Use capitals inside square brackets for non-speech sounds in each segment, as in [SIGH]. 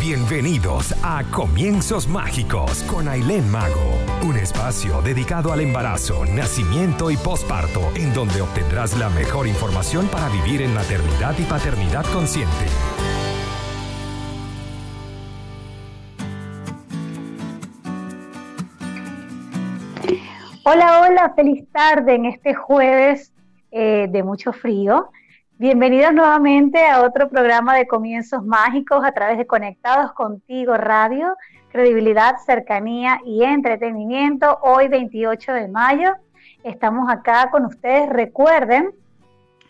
Bienvenidos a Comienzos Mágicos con Aileen Mago, un espacio dedicado al embarazo, nacimiento y posparto, en donde obtendrás la mejor información para vivir en maternidad y paternidad consciente. Hola, hola, feliz tarde en este jueves eh, de mucho frío. Bienvenidos nuevamente a otro programa de Comienzos Mágicos a través de Conectados Contigo Radio, credibilidad, cercanía y entretenimiento. Hoy 28 de mayo estamos acá con ustedes. Recuerden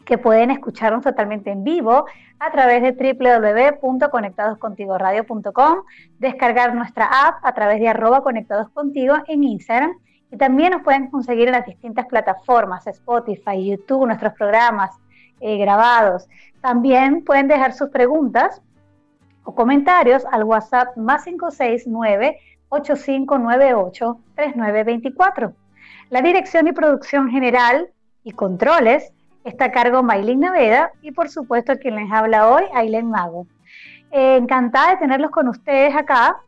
que pueden escucharnos totalmente en vivo a través de www.conectadoscontigoradio.com, descargar nuestra app a través de arroba conectados contigo en Instagram y también nos pueden conseguir en las distintas plataformas, Spotify, YouTube, nuestros programas eh, grabados. También pueden dejar sus preguntas o comentarios al WhatsApp más 569 8598 3924. La dirección y producción general y controles está a cargo Maylin Naveda y por supuesto quien les habla hoy, Aileen Mago. Eh, encantada de tenerlos con ustedes acá.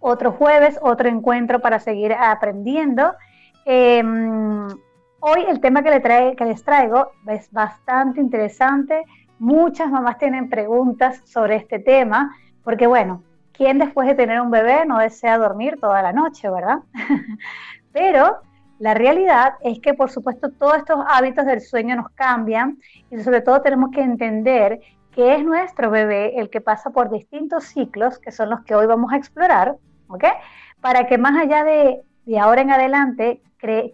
Otro jueves, otro encuentro para seguir aprendiendo. Em, Hoy el tema que, les traigo es bastante interesante. Muchas mamás tienen preguntas sobre este tema, porque bueno, ¿quién después de tener un bebé no desea dormir toda la noche, verdad? [LAUGHS] Pero la realidad es que, por supuesto, todos estos hábitos del sueño nos cambian y sobre todo tenemos que entender que es nuestro bebé el que pasa por distintos ciclos, que son los que hoy vamos a explorar, ¿ok? Para que más allá de, de ahora en adelante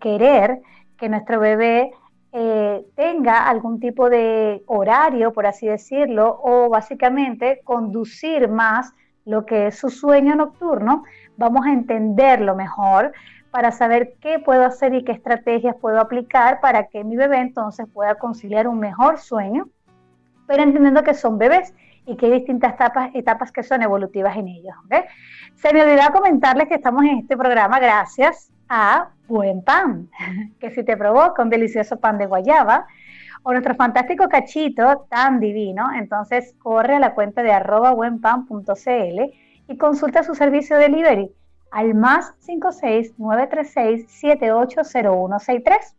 querer que nuestro bebé eh, tenga algún tipo de horario, por así decirlo, o básicamente conducir más lo que es su sueño nocturno, vamos a entenderlo mejor para saber qué puedo hacer y qué estrategias puedo aplicar para que mi bebé entonces pueda conciliar un mejor sueño, pero entendiendo que son bebés y que hay distintas etapas, que son evolutivas en ellos. Se me olvidó comentarles que estamos en este programa gracias a Buen Pan, [LAUGHS] que si te provoca un delicioso pan de guayaba o nuestro fantástico cachito tan divino, entonces corre a la cuenta de arroba buenpan.cl y consulta su servicio de delivery al más 56 936 780163.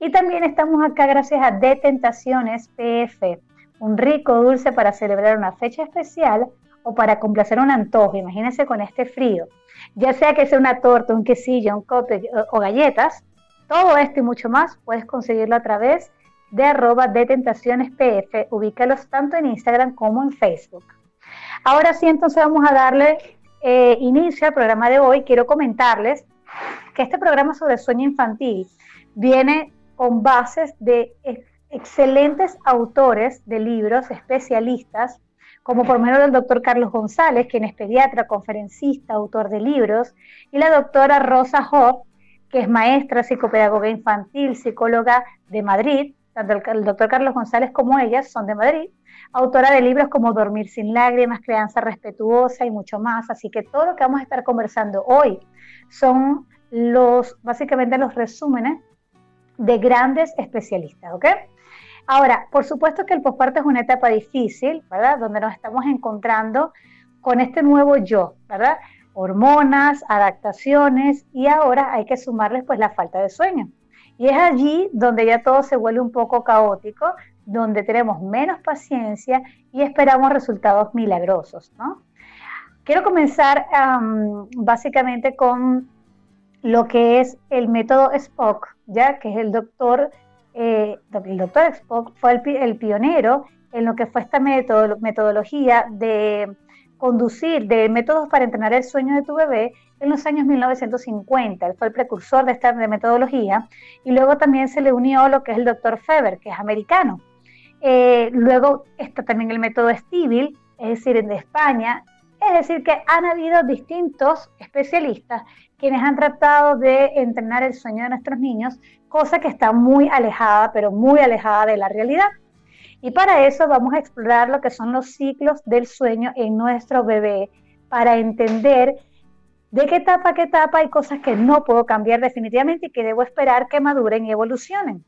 Y también estamos acá gracias a De Tentaciones PF, un rico dulce para celebrar una fecha especial o para complacer un antojo. Imagínense con este frío ya sea que sea una torta, un quesillo, un cottage o, galletas, todo esto y mucho más puedes conseguirlo a través de arroba de pf, ubícalos tanto en Instagram como en Facebook. Ahora sí, entonces vamos a darle eh, inicio al programa de hoy. Quiero comentarles que este programa sobre sueño infantil viene con bases de excelentes autores de libros, especialistas, como por menos del doctor Carlos González, quien es pediatra, conferencista, autor de libros, y la doctora Rosa Hoff, que es maestra, psicopedagoga infantil, psicóloga de Madrid, tanto el, doctor Carlos González como ella son de Madrid, autora de libros como Dormir sin lágrimas, Crianza respetuosa y mucho más. Así que todo lo que vamos a estar conversando hoy son los, básicamente los resúmenes de grandes especialistas, ¿ok? Ahora, por supuesto que el posparto es una etapa difícil, ¿verdad? Donde nos estamos encontrando con este nuevo yo, ¿verdad? Hormonas, adaptaciones y ahora hay que sumarles pues la falta de sueño. Y es allí donde ya todo se vuelve un poco caótico, donde tenemos menos paciencia y esperamos resultados milagrosos, ¿no? Quiero comenzar básicamente con lo que es el método Spock, ya que es el doctor eh, el doctor Spock fue el, pionero en lo que fue esta metodología de conducir, de métodos para entrenar el sueño de tu bebé en los años 1950. Él fue el precursor de esta metodología y luego también se le unió lo que es el doctor Feber, que es americano. Eh, luego está también el método Stivil, es decir, de España. Es decir, que han habido distintos especialistas quienes han tratado de entrenar el sueño de nuestros niños cosa que está muy alejada, pero muy alejada de la realidad. Y para eso vamos a explorar lo que son los ciclos del sueño en nuestro bebé, para entender de qué etapa a qué etapa hay cosas que no puedo cambiar definitivamente y que debo esperar que maduren y evolucionen.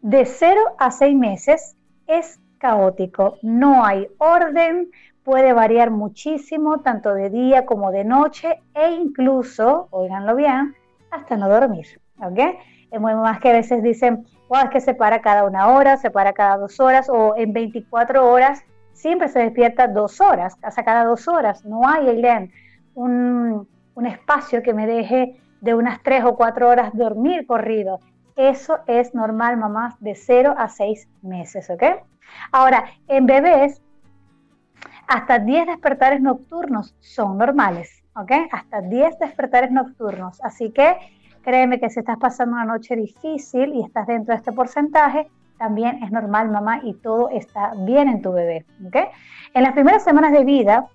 De 0 a 6 meses es caótico, no hay orden, puede variar muchísimo, tanto de día como de noche, e incluso, oiganlo bien, hasta no dormir. ¿Ok? Es muy más que a veces dicen, wow, es que se para cada una hora, se para cada dos horas, o en 24 horas siempre se despierta dos horas, hasta cada dos horas. No hay, Eileen, un, un espacio que me deje de unas tres o cuatro horas dormir corrido. Eso es normal, mamás, de 0 a 6 meses, ¿ok? Ahora, en bebés, hasta 10 despertares nocturnos son normales, ¿ok? Hasta 10 despertares nocturnos. Así que créeme que si estás pasando una noche difícil y estás dentro de este porcentaje, también es normal, mamá, y todo está bien en tu bebé, ¿ok? En las primeras semanas de vida,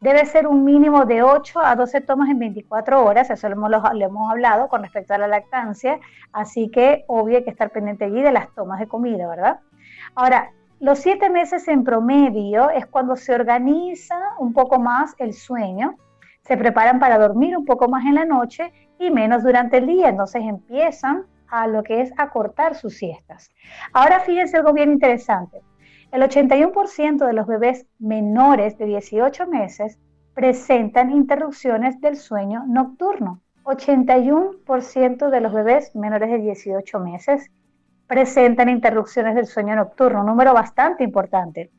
debe ser un mínimo de 8 a 12 tomas en 24 horas, eso lo hemos, hablado con respecto a la lactancia, así que obvio hay que estar pendiente allí de las tomas de comida, ¿verdad? Ahora, los 7 meses en promedio es cuando se organiza un poco más el sueño, se preparan para dormir un poco más en la noche y menos durante el día, entonces empiezan a lo que es acortar sus siestas. Ahora fíjense algo bien interesante. El 81% de los bebés menores de 18 meses presentan interrupciones del sueño nocturno. 81% de los bebés menores de 18 meses presentan interrupciones del sueño nocturno, un número bastante importante.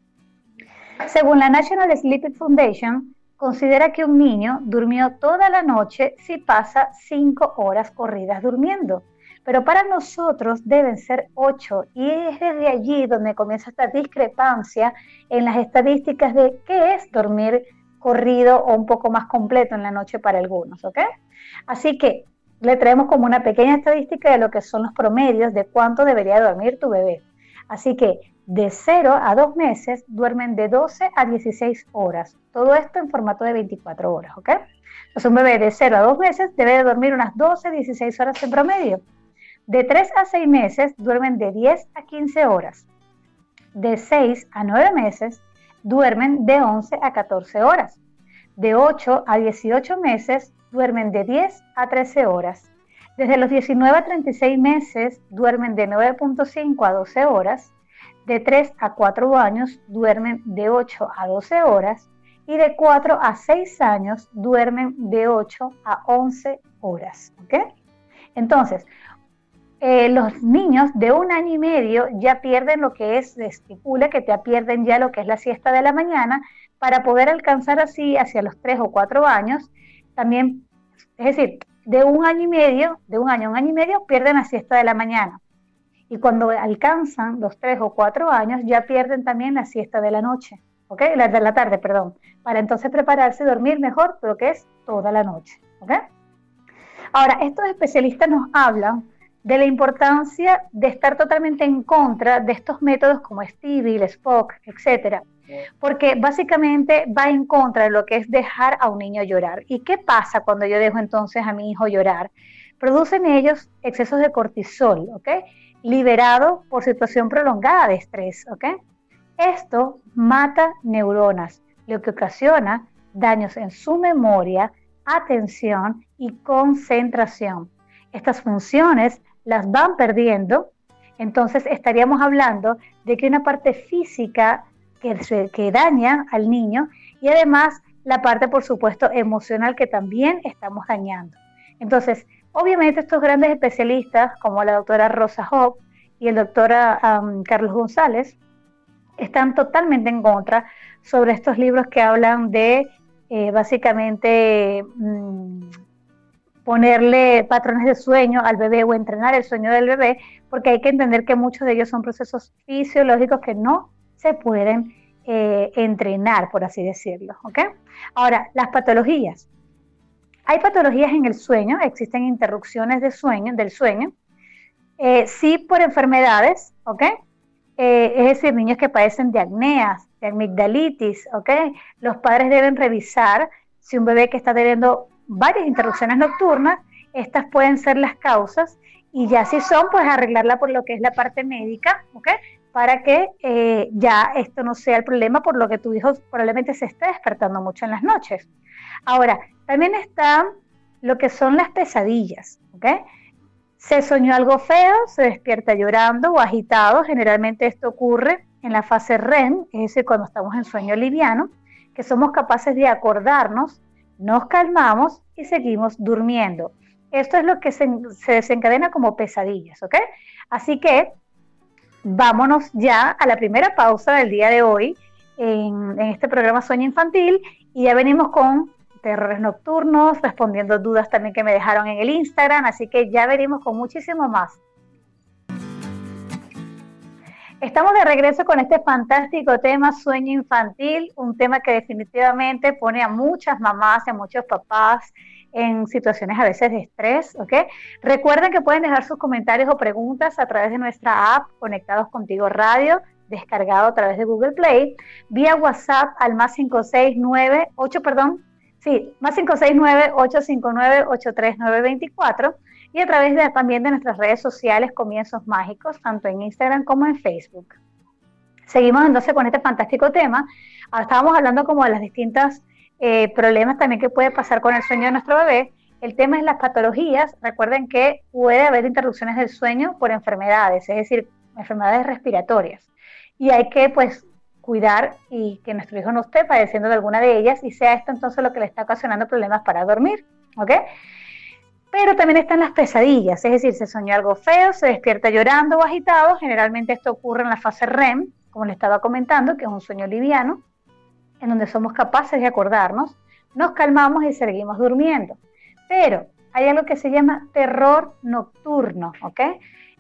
Según la National Sleep Foundation, considera que un niño durmió toda la noche si pasa 5 horas corridas durmiendo pero para nosotros deben ser ocho y es desde allí donde comienza esta discrepancia en las estadísticas de qué es dormir corrido o un poco más completo en la noche para algunos, ¿ok? Así que le traemos como una pequeña estadística de lo que son los promedios de cuánto debería dormir tu bebé. Así que de 0 a 2 meses duermen de 12 a 16 horas. Todo esto en formato de 24 horas, ¿ok? Entonces un bebé de 0 a 2 meses debe dormir unas 12 a 16 horas en promedio. De 3 a 6 meses duermen de 10 a 15 horas. De 6 a 9 meses duermen de 11 a 14 horas. De 8 a 18 meses duermen de 10 a 13 horas. Desde los 19 a 36 meses duermen de 9.5 a 12 horas. De 3 a 4 años duermen de 8 a 12 horas. Y de 4 a 6 años duermen de 8 a 11 horas. Entonces, eh, los niños de un año y medio ya pierden lo que es, estipula que te pierden ya lo que es la siesta de la mañana para poder alcanzar así hacia los tres o cuatro años. También, es decir, de un año y medio, de un año a un año y medio, pierden la siesta de la mañana. Y cuando alcanzan los tres o cuatro años, ya pierden también la siesta de la noche, ¿ok? La de la tarde, perdón, para entonces prepararse y dormir mejor, pero que es toda la noche, ¿ok? Ahora, estos especialistas nos hablan de la importancia de estar totalmente en contra de estos métodos como Stevie, Spock, etcétera, porque básicamente va en contra de lo que es dejar a un niño llorar. ¿Y qué pasa cuando yo dejo entonces a mi hijo llorar? Producen ellos excesos de cortisol, ¿ok? Liberado por situación prolongada de estrés, ¿ok? Esto mata neuronas, lo que ocasiona daños en su memoria, atención y concentración. Estas funciones las van perdiendo, entonces estaríamos hablando de que una parte física que, que daña al niño y además la parte, por supuesto, emocional que también estamos dañando. Entonces, obviamente estos grandes especialistas como la doctora Rosa Hope y el doctor Carlos González están totalmente en contra sobre estos libros que hablan de eh, básicamente mm, ponerle patrones de sueño al bebé o entrenar el sueño del bebé, porque hay que entender que muchos de ellos son procesos fisiológicos que no se pueden eh, entrenar, por así decirlo. Ahora, las patologías. Hay patologías en el sueño, existen interrupciones del sueño, eh, sí por enfermedades, ¿ok? Eh, es decir, niños que padecen de acneas, de amigdalitis, ¿ok? Los padres deben revisar si un bebé que está teniendo varias interrupciones nocturnas, estas pueden ser las causas y ya si son, pues arreglarla por lo que es la parte médica, ¿ok? Para que eh, ya esto no sea el problema por lo que tu hijo probablemente se esté despertando mucho en las noches. Ahora, también está lo que son las pesadillas, ¿ok? Se soñó algo feo, se despierta llorando o agitado, generalmente esto ocurre en la fase REM, es decir, cuando estamos en sueño liviano, que somos capaces de acordarnos, nos calmamos y seguimos durmiendo. Esto es lo que se, desencadena como pesadillas, ¿ok? Así que vámonos ya a la primera pausa del día de hoy en, este programa Sueño Infantil y ya venimos con terrores nocturnos, respondiendo dudas también que me dejaron en el Instagram, así que ya venimos con muchísimo más. Estamos de regreso con este fantástico tema sueño infantil, un tema que definitivamente pone a muchas mamás y a muchos papás en situaciones a veces de estrés, ¿ok? Recuerden que pueden dejar sus comentarios o preguntas a través de nuestra app Conectados Contigo Radio, descargado a través de Google Play, vía WhatsApp al más 569, 8, perdón, sí, más 569-859-83924 y a través de, también de nuestras redes sociales Comienzos Mágicos, tanto en Instagram como en Facebook. Seguimos entonces con este fantástico tema. Ahora estábamos hablando como de las distintas eh, problemas también que puede pasar con el sueño de nuestro bebé. El tema es las patologías. Recuerden que puede haber interrupciones del sueño por enfermedades, es decir, enfermedades respiratorias. Y hay que pues cuidar y que nuestro hijo no esté padeciendo de alguna de ellas y sea esto entonces lo que le está ocasionando problemas para dormir, ¿ok? Pero también están las pesadillas, es decir, se soñó algo feo, se despierta llorando o agitado, generalmente esto ocurre en la fase REM, como le estaba comentando, que es un sueño liviano, en donde somos capaces de acordarnos, nos calmamos y seguimos durmiendo. Pero hay algo que se llama terror nocturno, ¿ok?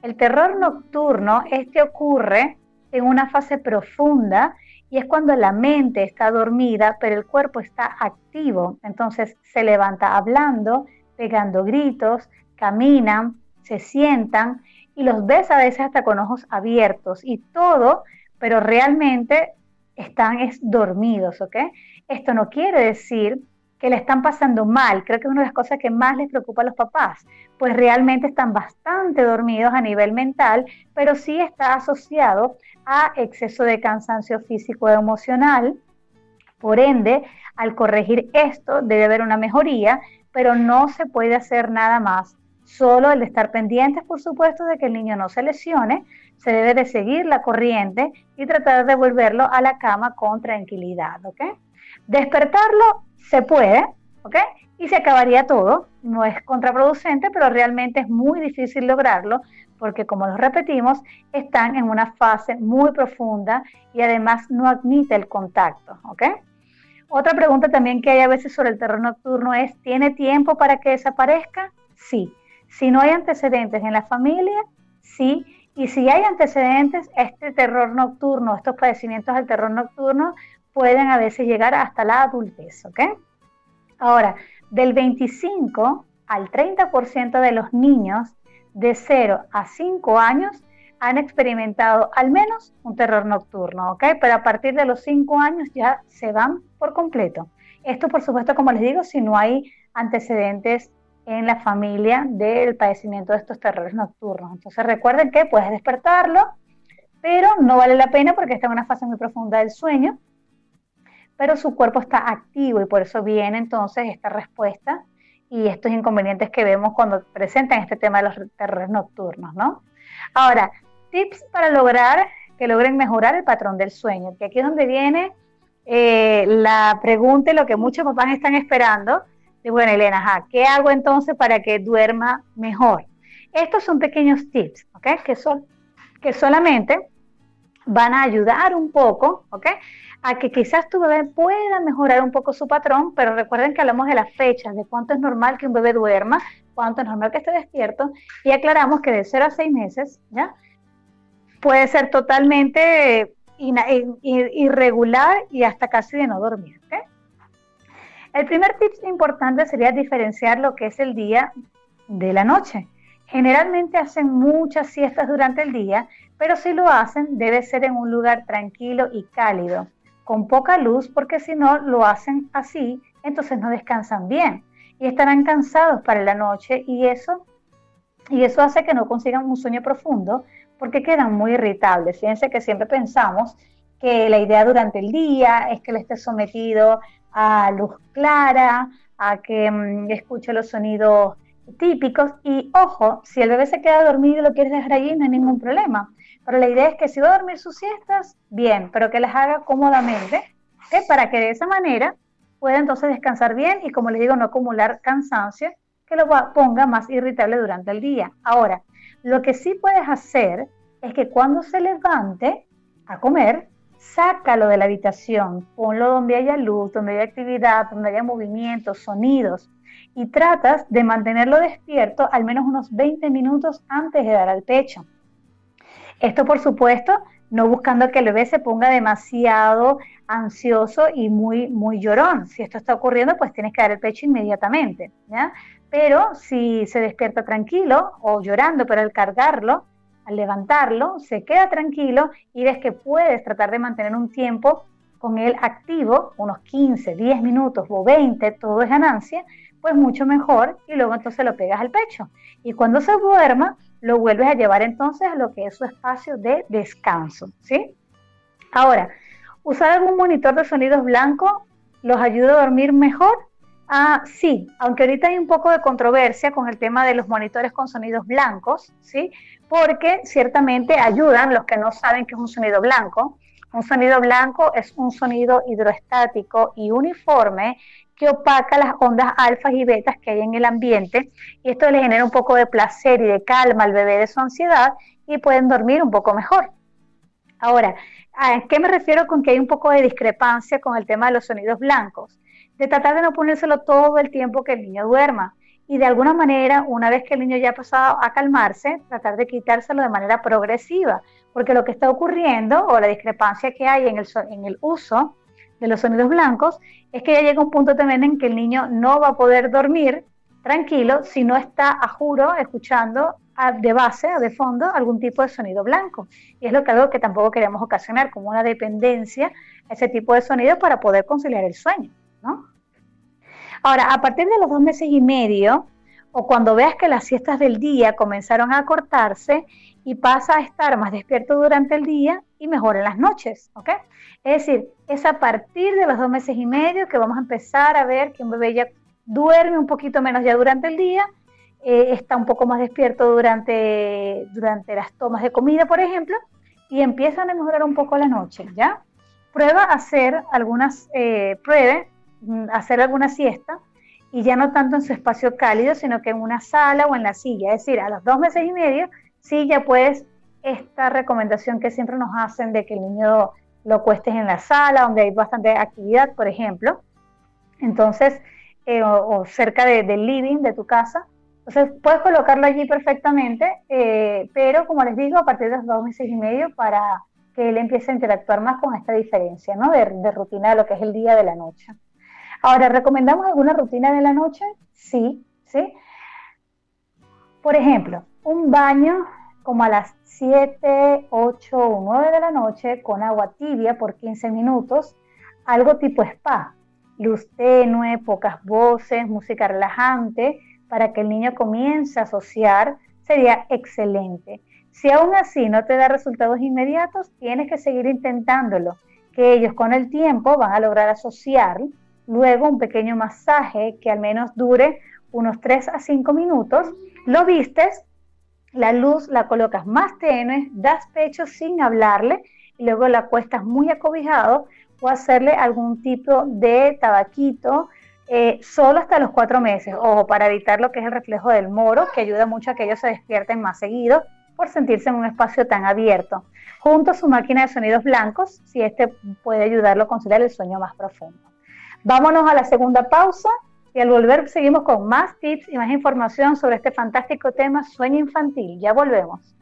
El terror nocturno, este ocurre en una fase profunda y es cuando la mente está dormida, pero el cuerpo está activo. Entonces se levanta hablando, pegando gritos, caminan, se sientan y los ves a veces hasta con ojos abiertos y todo, pero realmente están dormidos, ¿ok? Esto no quiere decir que le están pasando mal. Creo que es una de las cosas que más les preocupa a los papás, pues realmente están bastante dormidos a nivel mental, pero sí está asociado a exceso de cansancio físico o emocional. Por ende, al corregir esto debe haber una mejoría, pero no se puede hacer nada más. Solo el estar pendientes, por supuesto, de que el niño no se lesione, se debe de seguir la corriente y tratar de volverlo a la cama con tranquilidad, ¿ok? Despertarlo se puede, ¿ok? Y se acabaría todo. No es contraproducente, pero realmente es muy difícil lograrlo porque, como lo repetimos, están en una fase muy profunda y además no admite el contacto, ¿ok? Otra pregunta también que hay a veces sobre el terror nocturno es, ¿tiene tiempo para que desaparezca? Sí. Si no hay antecedentes en la familia, sí. Y si hay antecedentes, este terror nocturno, estos padecimientos del terror nocturno pueden a veces llegar hasta la adultez, ¿ok? Ahora, del 25 al 30% de los niños de 0 a 5 años han experimentado al menos un terror nocturno, ¿ok? Pero a partir de los 5 años ya se van por completo. Esto, por supuesto, como les digo, si no hay antecedentes en la familia del padecimiento de estos terrores nocturnos. Entonces recuerden que puedes despertarlo, pero no vale la pena porque está en una fase muy profunda del sueño pero su cuerpo está activo y por eso viene entonces esta respuesta y estos inconvenientes que vemos cuando presentan este tema de los terrores nocturnos, ¿no? Ahora, tips para lograr que logren mejorar el patrón del sueño, que aquí es donde viene eh, la pregunta y lo que muchos papás están esperando. De, bueno, Elena, ¿qué hago entonces para que duerma mejor? Estos son pequeños tips, ¿ok? Que, son, que solamente van a ayudar un poco, ¿ok? a que quizás tu bebé pueda mejorar un poco su patrón, pero recuerden que hablamos de las fechas, de cuánto es normal que un bebé duerma, cuánto es normal que esté despierto, y aclaramos que de 0 a 6 meses, ¿ya? Puede ser totalmente irregular y hasta casi de no dormir, El primer tip importante sería diferenciar lo que es el día de la noche. Generalmente hacen muchas siestas durante el día, pero si lo hacen debe ser en un lugar tranquilo y cálido con poca luz porque si no lo hacen así, entonces no descansan bien y estarán cansados para la noche y eso y eso hace que no consigan un sueño profundo porque quedan muy irritables. Fíjense que siempre pensamos que la idea durante el día es que le esté sometido a luz clara, a que mm, escuche los sonidos típicos y ojo, si el bebé se queda dormido y lo quieres dejar allí no hay ningún problema. Pero la idea es que si va a dormir sus siestas, bien, pero que las haga cómodamente, para que de esa manera pueda entonces descansar bien y como les digo, no acumular cansancio que lo ponga más irritable durante el día. Ahora, lo que sí puedes hacer es que cuando se levante a comer, sácalo de la habitación, ponlo donde haya luz, donde haya actividad, donde haya movimientos, sonidos, y tratas de mantenerlo despierto al menos unos 20 minutos antes de dar al pecho. Esto, por supuesto, no buscando que el bebé se ponga demasiado ansioso y muy, muy llorón. Si esto está ocurriendo, pues tienes que dar el pecho inmediatamente. Pero si se despierta tranquilo o llorando, pero al cargarlo, al levantarlo, se queda tranquilo y ves que puedes tratar de mantener un tiempo con él activo, unos 15, 10 minutos o 20, todo es ganancia, pues mucho mejor y luego entonces lo pegas al pecho. Y cuando se duerma, lo vuelves a llevar entonces a lo que es su espacio de descanso, ¿sí? Ahora, usar algún monitor de sonidos blancos los ayuda a dormir mejor. Ah, sí, aunque ahorita hay un poco de controversia con el tema de los monitores con sonidos blancos, ¿sí? Porque ciertamente ayudan los que no saben qué es un sonido blanco. Un sonido blanco es un sonido hidroestático y uniforme que opaca las ondas alfas y betas que hay en el ambiente y esto le genera un poco de placer y de calma al bebé de su ansiedad y pueden dormir un poco mejor. Ahora, ¿a qué me refiero con que hay un poco de discrepancia con el tema de los sonidos blancos? De tratar de no ponérselo todo el tiempo que el niño duerma y de alguna manera, una vez que el niño ya ha pasado a calmarse, tratar de quitárselo de manera progresiva, porque lo que está ocurriendo o la discrepancia que hay en el, en el uso de los sonidos blancos es que ya llega un punto también en que el niño no va a poder dormir tranquilo si no está a juro escuchando de base o de fondo algún tipo de sonido blanco. Y es lo que algo que tampoco queremos ocasionar, como una dependencia a ese tipo de sonido para poder conciliar el sueño. ¿no? Ahora, a partir de los dos meses y medio, o cuando veas que las siestas del día comenzaron a cortarse y pasa a estar más despierto durante el día y mejor en las noches, ¿ok? Es decir, es a partir de los dos meses y medio que vamos a empezar a ver que un bebé ya duerme un poquito menos ya durante el día, eh, está un poco más despierto durante, durante las tomas de comida, por ejemplo, y empiezan a mejorar un poco la noche, ¿ya? Prueba hacer algunas, eh, pruebe mm, hacer alguna siesta y ya no tanto en su espacio cálido, sino que en una sala o en la silla. Es decir, a los dos meses y medio, sí ya puedes esta recomendación que siempre nos hacen de que el niño lo cuestes en la sala, donde hay bastante actividad, por ejemplo. Entonces, eh, o, cerca del living de tu casa. Entonces, puedes colocarlo allí perfectamente, eh, pero como les digo, a partir de los dos meses y medio para que él empiece a interactuar más con esta diferencia, ¿no? De, de rutina de lo que es el día de la noche. Ahora, ¿recomendamos alguna rutina de la noche? Sí, sí. Por ejemplo, un baño como a las 7, 8 o 9 de la noche con agua tibia por 15 minutos, algo tipo spa, luz tenue, pocas voces, música relajante, para que el niño comience a asociar, sería excelente. Si aún así no te da resultados inmediatos, tienes que seguir intentándolo, que ellos con el tiempo van a lograr asociar luego un pequeño masaje que al menos dure unos 3 a 5 minutos, lo vistes, la luz la colocas más tenue, das pecho sin hablarle y luego la acuestas muy acobijado o hacerle algún tipo de tabaquito eh, solo hasta los cuatro meses, o para evitar lo que es el reflejo del moro, que ayuda mucho a que ellos se despierten más seguido por sentirse en un espacio tan abierto, junto a su máquina de sonidos blancos, si este puede ayudarlo a conciliar el sueño más profundo. Vámonos a la segunda pausa y al volver seguimos con más tips y más información sobre este fantástico tema sueño infantil. Ya volvemos.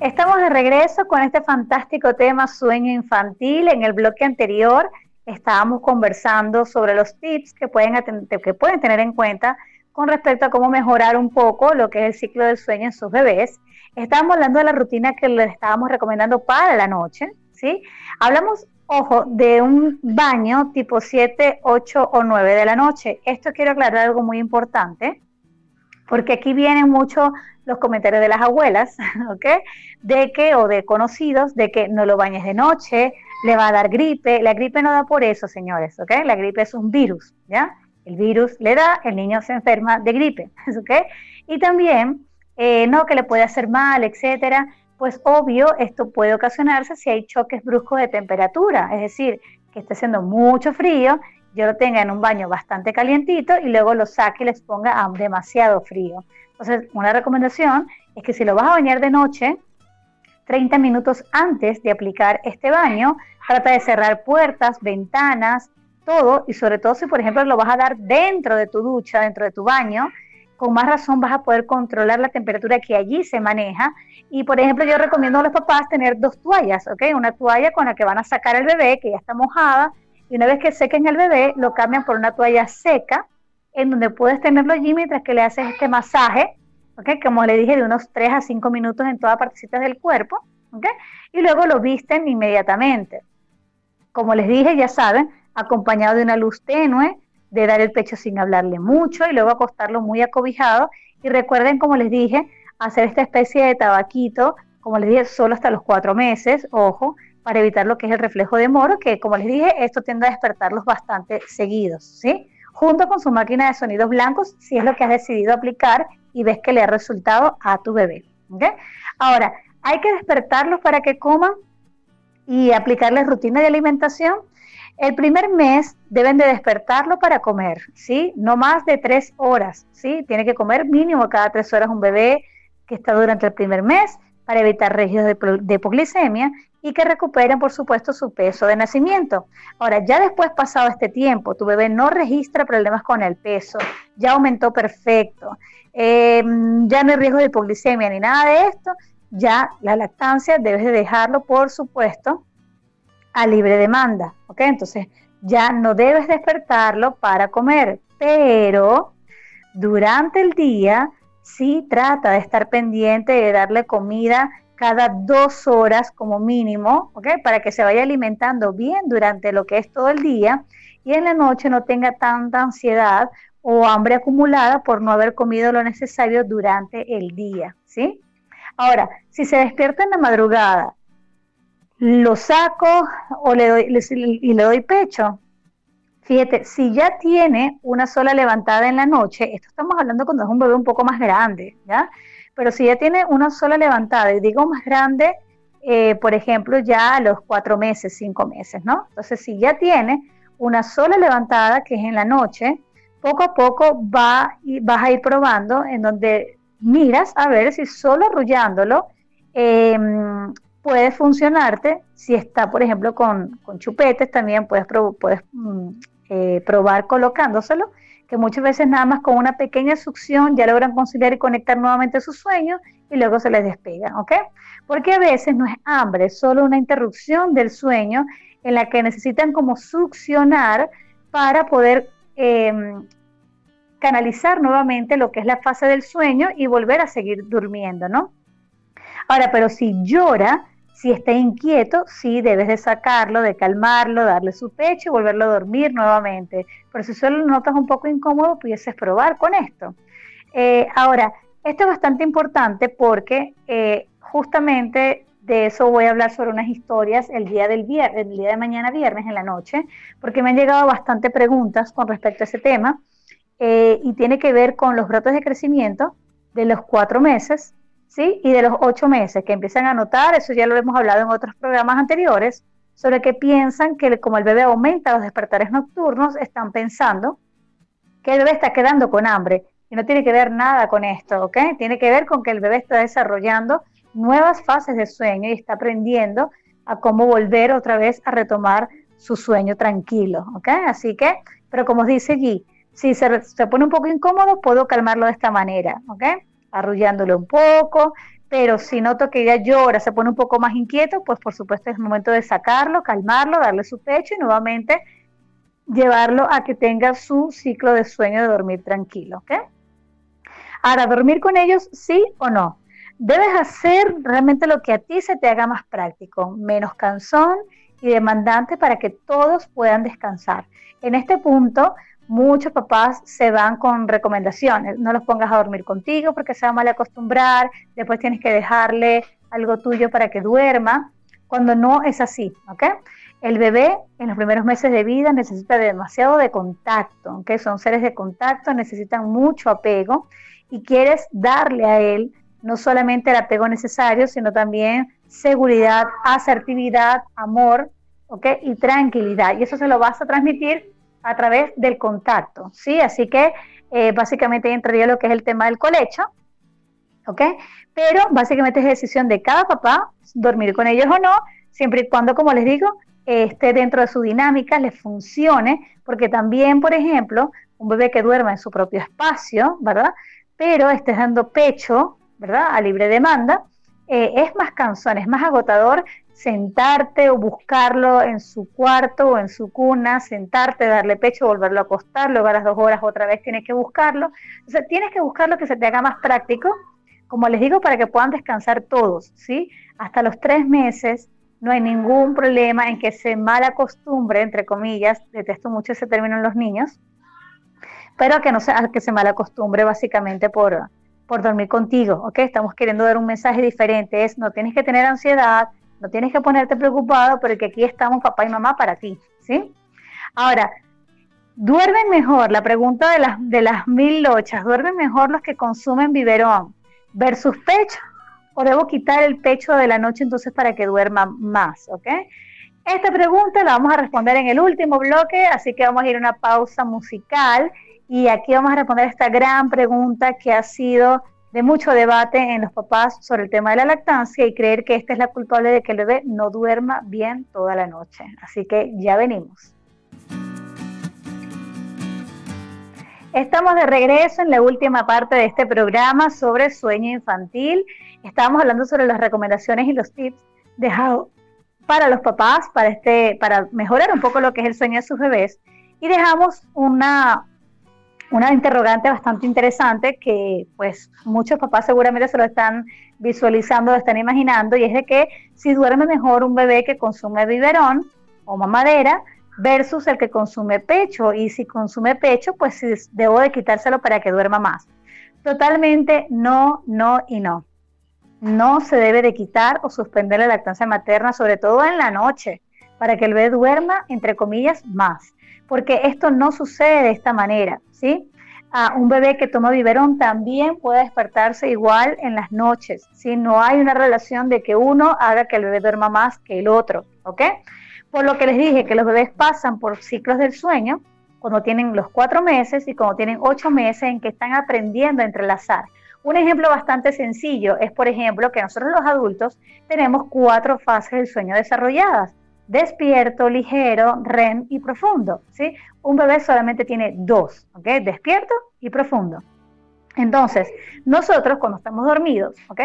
Estamos de regreso con este fantástico tema sueño infantil. En el bloque anterior estábamos conversando sobre los tips que pueden, que pueden tener en cuenta con respecto a cómo mejorar un poco lo que es el ciclo del sueño en sus bebés. Estábamos hablando de la rutina que les estábamos recomendando para la noche, ¿sí? Hablamos ojo, de un baño tipo 7, 8 o 9 de la noche. Esto quiero aclarar algo muy importante, porque aquí vienen mucho los comentarios de las abuelas, [LAUGHS] ¿ok? De que, o de conocidos, de que no lo bañes de noche, le va a dar gripe. La gripe no da por eso, señores, ¿ok? La gripe es un virus, ¿ya? El virus le da, el niño se enferma de gripe, [LAUGHS] ¿ok? Y también, eh, no, que le puede hacer mal, etcétera pues obvio esto puede ocasionarse si hay choques bruscos de temperatura, es decir, que esté haciendo mucho frío, yo lo tenga en un baño bastante calientito y luego lo saque y les ponga a demasiado frío. Entonces, una recomendación es que si lo vas a bañar de noche, 30 minutos antes de aplicar este baño, trata de cerrar puertas, ventanas, todo, y sobre todo si, por ejemplo, lo vas a dar dentro de tu ducha, dentro de tu baño, con más razón vas a poder controlar la temperatura que allí se maneja. Y, por ejemplo, yo recomiendo a los papás tener dos toallas, ¿ok? Una toalla con la que van a sacar el bebé, que ya está mojada, y una vez que sequen el bebé, lo cambian por una toalla seca, en donde puedes tenerlo allí mientras que le haces este masaje, ¿ok? Como le dije, de unos 3 a 5 minutos en todas partecitas del cuerpo, ¿ok? Y luego lo visten inmediatamente. Como les dije, ya saben, acompañado de una luz tenue, de dar el pecho sin hablarle mucho y luego acostarlo muy acobijado. Y recuerden, como les dije, hacer esta especie de tabaquito, como les dije, solo hasta los cuatro meses, ojo, para evitar lo que es el reflejo de moro, que como les dije, esto tiende a despertarlos bastante seguidos, ¿sí? Junto con su máquina de sonidos blancos, si es lo que has decidido aplicar y ves que le ha resultado a tu bebé. Ahora, hay que despertarlos para que coman y aplicarles rutina de alimentación el primer mes deben de despertarlo para comer, ¿sí? No más de tres horas, ¿sí? Tiene que comer mínimo cada tres horas un bebé que está durante el primer mes para evitar riesgos de, hipoglicemia y que recuperen, por supuesto, su peso de nacimiento. Ahora, ya después pasado este tiempo, tu bebé no registra problemas con el peso, ya aumentó perfecto, eh, ya no hay riesgo de hipoglicemia ni nada de esto, ya la lactancia debes de dejarlo, por supuesto, a libre demanda, ¿ok? Entonces ya no debes despertarlo para comer, pero durante el día sí trata de estar pendiente de darle comida cada dos horas como mínimo, ¿ok? Para que se vaya alimentando bien durante lo que es todo el día y en la noche no tenga tanta ansiedad o hambre acumulada por no haber comido lo necesario durante el día, ¿sí? Ahora, si se despierta en la madrugada lo saco o le doy, y le doy pecho. Fíjate, si ya tiene una sola levantada en la noche, esto estamos hablando cuando es un bebé un poco más grande, ¿ya? Pero si ya tiene una sola levantada, y digo más grande, eh, por ejemplo, ya a los cuatro meses, cinco meses, ¿no? Entonces, si ya tiene una sola levantada, que es en la noche, poco a poco va y vas a ir probando en donde miras a ver si solo arrullándolo em, puede funcionarte si está, por ejemplo, con, chupetes, también puedes, puedes mm, eh, probar colocándoselo, que muchas veces nada más con una pequeña succión ya logran conciliar y conectar nuevamente sus sueños y luego se les despega, ¿ok? Porque a veces no es hambre, es solo una interrupción del sueño en la que necesitan como succionar para poder em, canalizar nuevamente lo que es la fase del sueño y volver a seguir durmiendo, ¿no? Ahora, pero si llora, si está inquieto, sí debes de sacarlo, de calmarlo, darle su pecho y volverlo a dormir nuevamente. Pero si solo lo notas un poco incómodo, pudieses probar con esto. Eh, ahora, esto es bastante importante porque eh, justamente de eso voy a hablar sobre unas historias el día del viernes, el día de mañana viernes en la noche, porque me han llegado bastante preguntas con respecto a ese tema eh, y tiene que ver con los brotes de crecimiento de los cuatro meses ¿sí? Y de los ocho meses que empiezan a notar, eso ya lo hemos hablado en otros programas anteriores, sobre que piensan que como el bebé aumenta los despertares nocturnos, están pensando que el bebé está quedando con hambre. Y no tiene que ver nada con esto, ¿ok? Tiene que ver con que el bebé está desarrollando nuevas fases de sueño y está aprendiendo a cómo volver otra vez a retomar su sueño tranquilo, ¿ok? Así que, pero como dice G, si se, se pone un poco incómodo, puedo calmarlo de esta manera, ¿ok? Arrullándolo un poco, pero si noto que ya llora, se pone un poco más inquieto, pues por supuesto es momento de sacarlo, calmarlo, darle su pecho y nuevamente llevarlo a que tenga su ciclo de sueño de dormir tranquilo. ¿ok? Ahora, dormir con ellos, sí o no. Debes hacer realmente lo que a ti se te haga más práctico, menos cansón y demandante para que todos puedan descansar. En este punto, muchos papás se van con recomendaciones. No los pongas a dormir contigo porque se va a mal acostumbrar, después tienes que dejarle algo tuyo para que duerma, cuando no es así, ¿ok? El bebé en los primeros meses de vida necesita demasiado de contacto, ¿ok? Son seres de contacto, necesitan mucho apego y quieres darle a él no solamente el apego necesario, sino también seguridad, asertividad, amor, ¿ok? Y tranquilidad. Y eso se lo vas a transmitir a través del contacto, ¿sí? Así que eh, básicamente entraría lo que es el tema del colecho, ¿ok? Pero básicamente es decisión de cada papá dormir con ellos o no, siempre y cuando, como les digo, esté dentro de su dinámica, les funcione, porque también, por ejemplo, un bebé que duerma en su propio espacio, ¿verdad? Pero esté dando pecho, ¿verdad? A libre demanda, eh, es más cansón, es más agotador sentarte o buscarlo en su cuarto o en su cuna, sentarte, darle pecho, volverlo a acostar, luego a las dos horas otra vez tienes que buscarlo. O tienes que buscarlo que se te haga más práctico, como les digo, para que puedan descansar todos, ¿sí? Hasta los tres meses no hay ningún problema en que se mala costumbre, entre comillas, detesto mucho ese término en los niños, pero que no sea que se mala costumbre básicamente por, por dormir contigo, ¿ok? Estamos queriendo dar un mensaje diferente, es no tienes que tener ansiedad, no tienes que ponerte preocupado, porque aquí estamos papá y mamá para ti, ¿sí? Ahora, ¿duermen mejor? La pregunta de las, de las mil lochas, ¿duermen mejor los que consumen biberón versus pecho? ¿O debo quitar el pecho de la noche entonces para que duerma más, ¿ok? Esta pregunta la vamos a responder en el último bloque, así que vamos a ir a una pausa musical y aquí vamos a responder esta gran pregunta que ha sido de mucho debate en los papás sobre el tema de la lactancia y creer que esta es la culpable de que el bebé no duerma bien toda la noche. Así que ya venimos. Estamos de regreso en la última parte de este programa sobre sueño infantil. Estábamos hablando sobre las recomendaciones y los tips dejados para los papás para, este, para mejorar un poco lo que es el sueño de sus bebés. Y dejamos una, una interrogante bastante interesante que pues muchos papás seguramente se lo están visualizando, lo están imaginando, y es de que si duerme mejor un bebé que consume biberón o mamadera versus el que consume pecho, y si consume pecho, pues debo de quitárselo para que duerma más. Totalmente no, no y no. No se debe de quitar o suspender la lactancia materna, sobre todo en la noche, para que el bebé duerma, entre comillas, más porque esto no sucede de esta manera, ¿sí? A un bebé que toma biberón también puede despertarse igual en las noches, ¿sí? No hay una relación de que uno haga que el bebé duerma más que el otro, ¿ok? Por lo que les dije que los bebés pasan por ciclos del sueño, cuando tienen los cuatro meses y cuando tienen ocho meses en que están aprendiendo a entrelazar. Un ejemplo bastante sencillo es, por ejemplo, que nosotros los adultos tenemos cuatro fases del sueño desarrolladas despierto, ligero, REM y profundo. ¿sí? Un bebé solamente tiene dos, ¿ok? Despierto y profundo. Entonces, nosotros cuando estamos dormidos, ¿ok?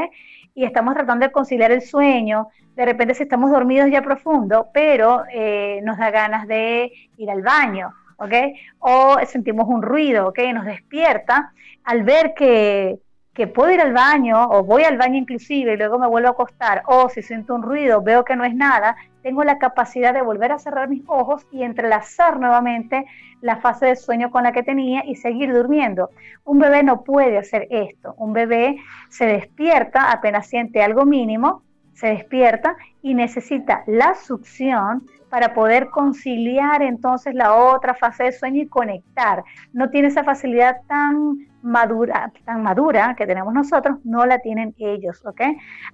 Y estamos tratando de conciliar el sueño, de repente si estamos dormidos ya profundo, pero eh, nos da ganas de ir al baño, ¿ok? O sentimos un ruido, ¿ok? Nos despierta al ver que que puedo ir al baño o voy al baño inclusive y luego me vuelvo a acostar o si siento un ruido, veo que no es nada, tengo la capacidad de volver a cerrar mis ojos y entrelazar nuevamente la fase de sueño con la que tenía y seguir durmiendo. Un bebé no puede hacer esto. Un bebé se despierta apenas siente algo mínimo, se despierta y necesita la succión para poder conciliar entonces la otra fase de sueño y conectar. No tiene esa facilidad tan madura, que tenemos nosotros, no la tienen ellos, ¿ok?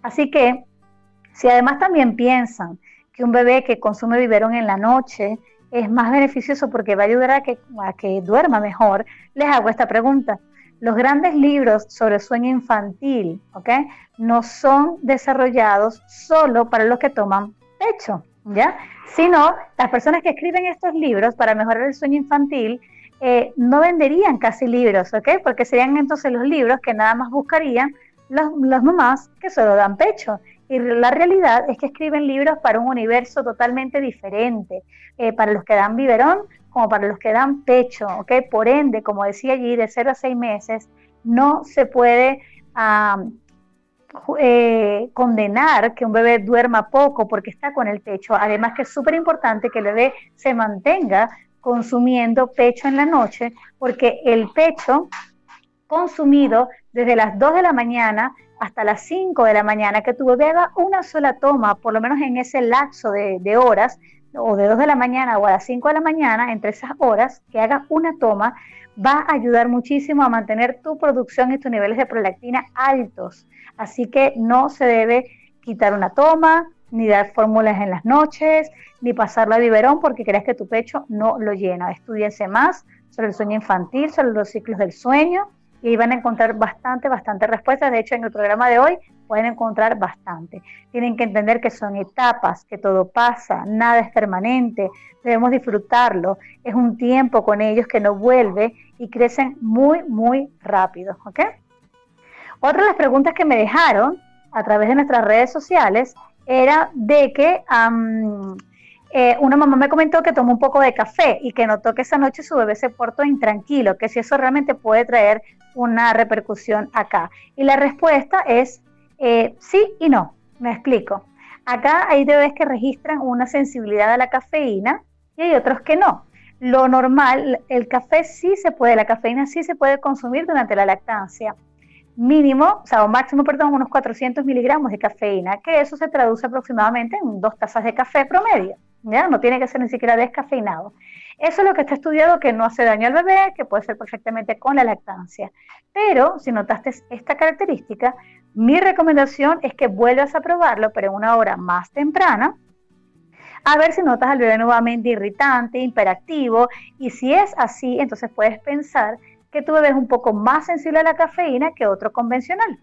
Así que si además también piensan que un bebé que consume biberón en la noche es más beneficioso porque va a ayudar a que, duerma mejor, les hago esta pregunta. Los grandes libros sobre sueño infantil, ¿ok? No son desarrollados solo para los que toman pecho, ¿ya? Sino las personas que escriben estos libros para mejorar el sueño infantil eh, no venderían casi libros, ¿ok? Porque serían entonces los libros que nada más buscarían las, mamás que solo dan pecho. Y la realidad es que escriben libros para un universo totalmente diferente, eh, para los que dan biberón como para los que dan pecho, ¿ok? Por ende, como decía allí, de 0 a 6 meses, no se puede eh, condenar que un bebé duerma poco porque está con el pecho. Además que es súper importante que el bebé se mantenga consumiendo pecho en la noche porque el pecho consumido desde las 2 de la mañana hasta las 5 de la mañana, que tu bebé haga una sola toma, por lo menos en ese lapso de, horas, o de 2 de la mañana o a las 5 de la mañana, entre esas horas, que haga una toma, va a ayudar muchísimo a mantener tu producción y tus niveles de prolactina altos. Así que no se debe quitar una toma, ni dar fórmulas en las noches, ni pasarlo a biberón porque creas que tu pecho no lo llena. Estudiense más sobre el sueño infantil, sobre los ciclos del sueño y ahí van a encontrar bastante, bastante respuestas. De hecho, en el programa de hoy pueden encontrar bastante. Tienen que entender que son etapas, que todo pasa, nada es permanente, debemos disfrutarlo. Es un tiempo con ellos que no vuelve y crecen muy, muy rápido. ¿ok? Otra de las preguntas que me dejaron a través de nuestras redes sociales era de que eh, una mamá me comentó que tomó un poco de café y que notó que esa noche su bebé se portó intranquilo, que si eso realmente puede traer una repercusión acá. Y la respuesta es eh, sí y no. Me explico. Acá hay bebés que registran una sensibilidad a la cafeína y hay otros que no. Lo normal, el café sí se puede, la cafeína sí se puede consumir durante la lactancia. Mínimo, o sea, o máximo, perdón, unos 400 miligramos de cafeína, que eso se traduce aproximadamente en dos tazas de café promedio. No tiene que ser ni siquiera descafeinado. Eso es lo que está estudiado que no hace daño al bebé, que puede ser perfectamente con la lactancia. Pero si notaste esta característica, mi recomendación es que vuelvas a probarlo, pero en una hora más temprana, a ver si notas al bebé nuevamente irritante, hiperactivo, y si es así, entonces puedes pensar que tu bebé es un poco más sensible a la cafeína que otro convencional.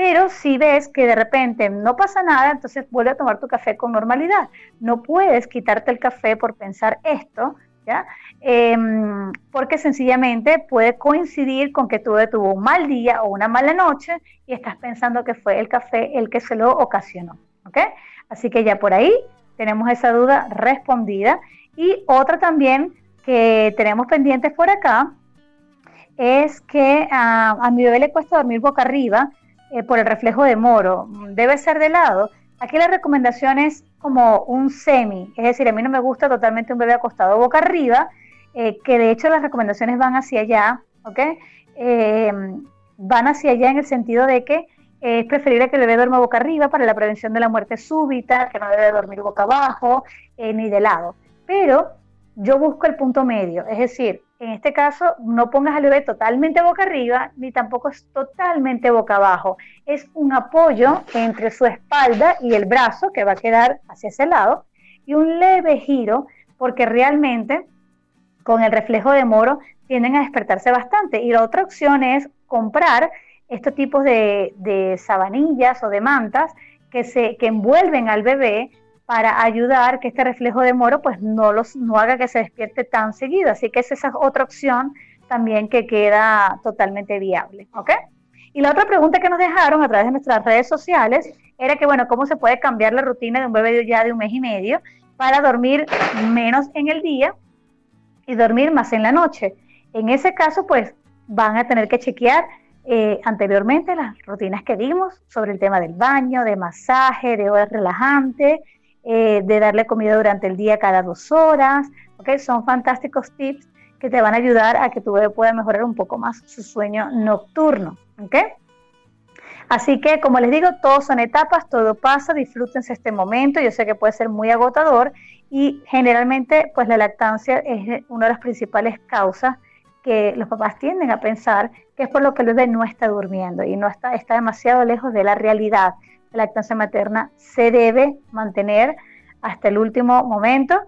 Pero si ves que de repente no pasa nada, entonces vuelve a tomar tu café con normalidad. No puedes quitarte el café por pensar esto, ¿ya? Em, porque sencillamente puede coincidir con que tú un mal día o una mala noche y estás pensando que fue el café el que se lo ocasionó. ¿ok? Así que ya por ahí tenemos esa duda respondida. Y otra también que tenemos pendientes por acá es que a mi bebé le cuesta dormir boca arriba eh, por el reflejo de moro, debe ser de lado. Aquí la recomendación es como un semi, es decir, a mí no me gusta totalmente un bebé acostado boca arriba, eh, que de hecho las recomendaciones van hacia allá, ¿ok? Eh, van hacia allá en el sentido de que es preferible que el bebé duerma boca arriba para la prevención de la muerte súbita, que no debe dormir boca abajo ni de lado. Pero yo busco el punto medio, es decir, en este caso no pongas al bebé totalmente boca arriba ni tampoco es totalmente boca abajo. Es un apoyo entre su espalda y el brazo que va a quedar hacia ese lado y un leve giro porque realmente con el reflejo de moro tienden a despertarse bastante. Y la otra opción es comprar estos tipos de, de sabanillas o de mantas que, se, que envuelven al bebé para ayudar que este reflejo de moro pues no, los, no haga que se despierte tan seguido. Así que esa es otra opción también que queda totalmente viable. ¿ok? Y la otra pregunta que nos dejaron a través de nuestras redes sociales era que, bueno, ¿cómo se puede cambiar la rutina de un bebé ya de un mes y medio para dormir menos en el día y dormir más en la noche? En ese caso, pues van a tener que chequear eh, anteriormente las rutinas que dimos sobre el tema del baño, de masaje, de horas relajantes, eh, de darle comida durante el día cada dos horas. ¿okay? Son fantásticos tips que te van a ayudar a que tu bebé pueda mejorar un poco más su sueño nocturno. ¿okay? Así que, como les digo, todos son etapas, todo pasa, disfrútense este momento. Yo sé que puede ser muy agotador y generalmente, pues la lactancia es una de las principales causas que los papás tienden a pensar que es por lo que el bebé no está durmiendo y no está, está demasiado lejos de la realidad la lactancia materna se debe mantener hasta el último momento,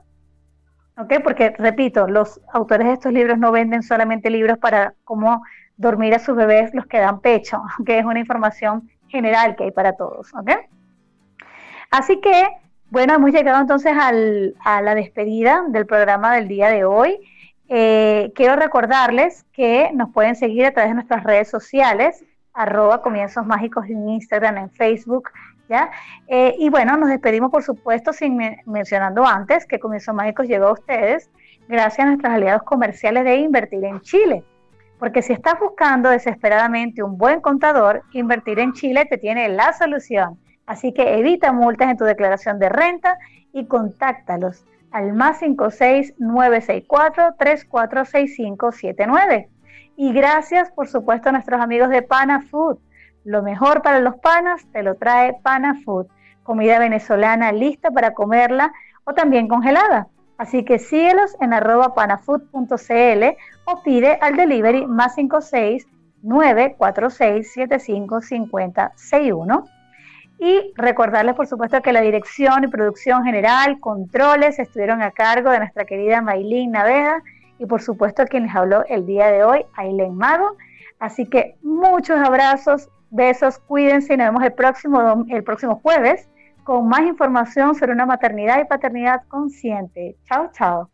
¿ok? Porque, repito, los autores de estos libros no venden solamente libros para cómo dormir a sus bebés los que dan pecho, [LAUGHS] que es una información general que hay para todos, ¿ok? Así que, bueno, hemos llegado entonces a la despedida del programa del día de hoy. Eh, quiero recordarles que nos pueden seguir a través de nuestras redes sociales arroba comienzos mágicos en Instagram, en Facebook, ¿ya? Eh, y bueno, nos despedimos por supuesto sin mencionando antes que Comienzos Mágicos llegó a ustedes gracias a nuestros aliados comerciales de Invertir en Chile. Porque si estás buscando desesperadamente un buen contador, Invertir en Chile te tiene la solución. Así que evita multas en tu declaración de renta y contáctalos al más 56 964 346579. Y gracias, por supuesto, a nuestros amigos de Pana Food. Lo mejor para los panas te lo trae Pana Food. Comida venezolana lista para comerla o también congelada. Así que síguelos en arroba panafood.cl o pide al delivery más 56 946 75 50 61. Y recordarles, por supuesto, que la dirección y producción general, controles, estuvieron a cargo de nuestra querida Maylin Naveda y, por supuesto, quien les habló el día de hoy, Aileen Mago. Así que muchos abrazos, besos, cuídense y nos vemos el próximo, el próximo jueves con más información sobre una maternidad y paternidad consciente. Chao, chao.